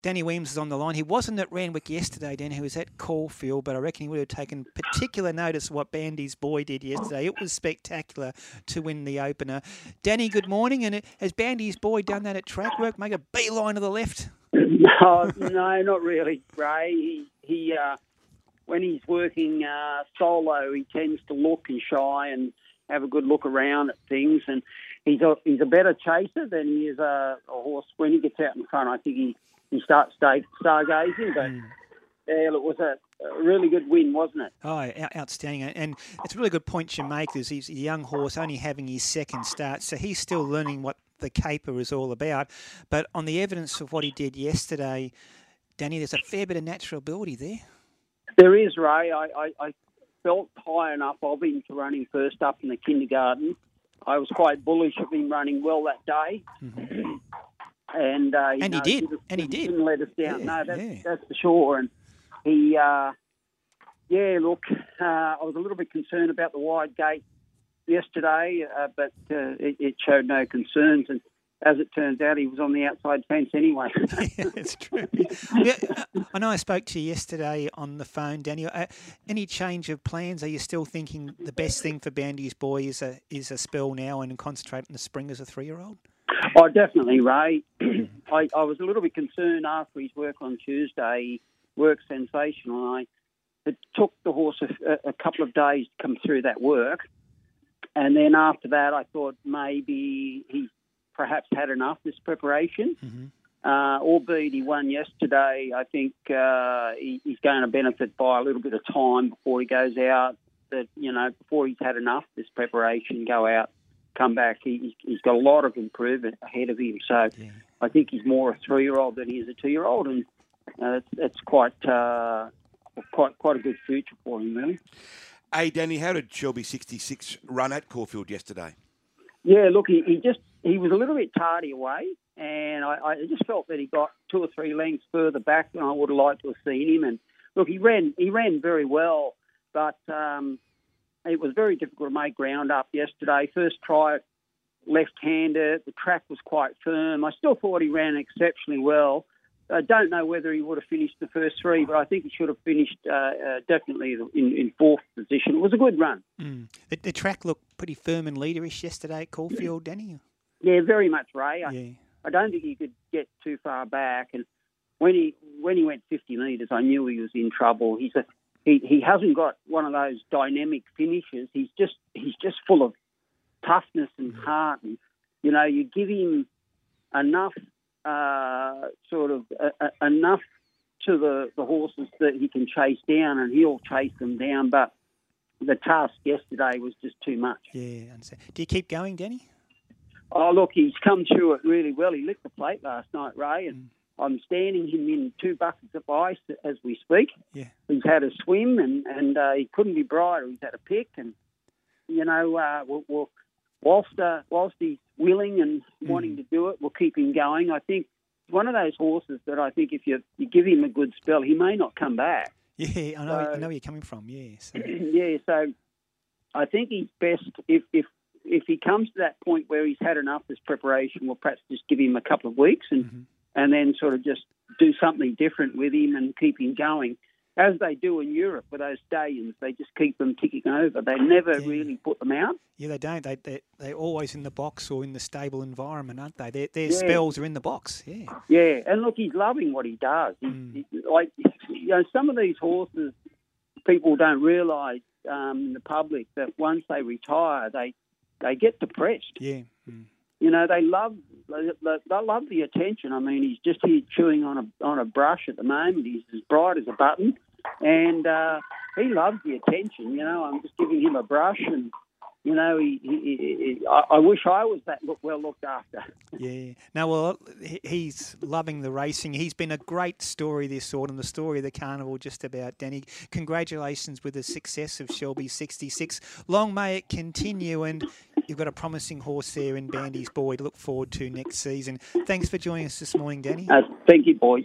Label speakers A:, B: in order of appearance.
A: Danny Williams is on the line. He wasn't at Randwick yesterday, Dan. He was at Caulfield, but I reckon he would have taken particular notice of what Bandy's boy did yesterday. It was spectacular to win the opener. Danny, good morning. And has Bandy's boy done that at track work? Make a beeline to the left?
B: No, no, not really, Ray. He, he uh, when he's working uh, solo, he tends to look and shy and have a good look around at things. And he's a he's a better chaser than he is a, a horse. When he gets out in front, I think he he starts star, stargazing. But mm. yeah, it was a, a, really good win, wasn't it?
A: Oh, outstanding! And it's a really good point you make. Is he's a young horse, only having his second start, so he's still learning what the caper is all about. But on the evidence of what he did yesterday, Danny, there's a fair bit of natural ability there.
B: There is, Ray. I, I, I felt high enough of him to run him first up in the kindergarten. I was quite bullish of him running well that day. Mm-hmm. And, uh,
A: and know, he did. He and he did.
B: Didn't let us down. Yeah, no, that's, yeah. that's for sure. And he, uh, yeah, look, uh, I was a little bit concerned about the wide gate yesterday, uh, but uh, it, it, showed no concerns. And as it turns out, he was on the outside fence anyway.
A: yeah, it's true. Yeah, uh, I know I spoke to you yesterday on the phone, Daniel. Uh, any change of plans? Are you still thinking the best thing for Bandy's boy is a is a spell now and concentrate on the spring as a three year old?
B: Oh, definitely, Ray. I, I, was a little bit concerned after his work on Tuesday. Work sensational. I it took the horse a, a couple of days to come through that work. And then after that, I thought maybe he perhaps had enough this preparation. Mm-hmm. Uh, albeit he won yesterday, I think uh, he, he's going to benefit by a little bit of time before he goes out. That you know, before he's had enough this preparation, go out, come back. He, he's got a lot of improvement ahead of him. So yeah. I think he's more a three-year-old than he is a two-year-old, and uh, it's, quite uh, quite quite a good future for him, really.
C: Hey, Danny, how did Shelby 66 run at Caulfield yesterday?
B: Yeah, look, he, he just he was a little bit tardy away, and I, I, just felt that he got two or three lengths further back than I would have liked to have seen him. And look, he ran he ran very well, but um, it was very difficult to make ground up yesterday. First try, left-handed. The track was quite firm. I still thought he ran exceptionally well. I don't know whether he would have finished the first three, but I think he should have finished uh, uh, definitely in, in, fourth position. It was a good run.
A: Mm. The, the, track looked pretty firm and leaderish yesterday at Caulfield, Danny.
B: Yeah, very much, Ray. I, yeah. I don't think he could get too far back, and when he when he went 50 metres, I knew he was in trouble. He's a he, he hasn't got one of those dynamic finishes. He's just he's just full of toughness and mm. heart, and you know you give him enough uh, sort of uh, uh, enough to the, the horses that he can chase down, and he'll chase them down. But the task yesterday was just too much.
A: Yeah, Do you keep going, Danny?
B: Oh, look, he's come through it really well. He licked the plate last night, Ray, and mm. I'm standing him in two buckets of ice as we speak.
A: Yeah.
B: He's had a swim, and and uh, he couldn't be brighter. He's had a pick, and you know, uh, we'll, we'll whilst uh, whilst he's willing and mm. wanting to do it, we'll keep him going. I think one of those horses that I think if you you give him a good spell, he may not come back.
A: Yeah, I know. So, I know where you're coming from. Yeah. So.
B: yeah. So I think he's best if if if he comes to that point where he's had enough this preparation, we'll perhaps just give him a couple of weeks and mm-hmm. And then sort of just do something different with him and keep him going as they do in Europe with those stallions, they just keep them ticking over. They never yeah. really put them out.
A: Yeah, they don't. They, they, they're always in the box or in the stable environment, aren't they? Their, their yeah. spells are in the box, yeah.
B: Yeah, and look, he's loving what he does. Mm. He, he, like, you know, some of these horses, people don't realise um, in the public that once they retire, they, they get depressed.
A: Yeah. Mm.
B: You know, they love they, love the attention. I mean, he's just here chewing on a on a brush at the moment. He's as bright as a button and uh, he loves the attention. You know, I'm just giving him a brush, and you know, he, he, he, I, I wish I was that look, well looked after.
A: yeah. Now, well, he's loving the racing. He's been a great story this autumn, the story of the carnival, just about Danny. Congratulations with the success of Shelby 66. Long may it continue, and you've got a promising horse there in Bandy's Boy to look forward to next season. Thanks for joining us this morning, Danny.
B: Uh, thank you, boys.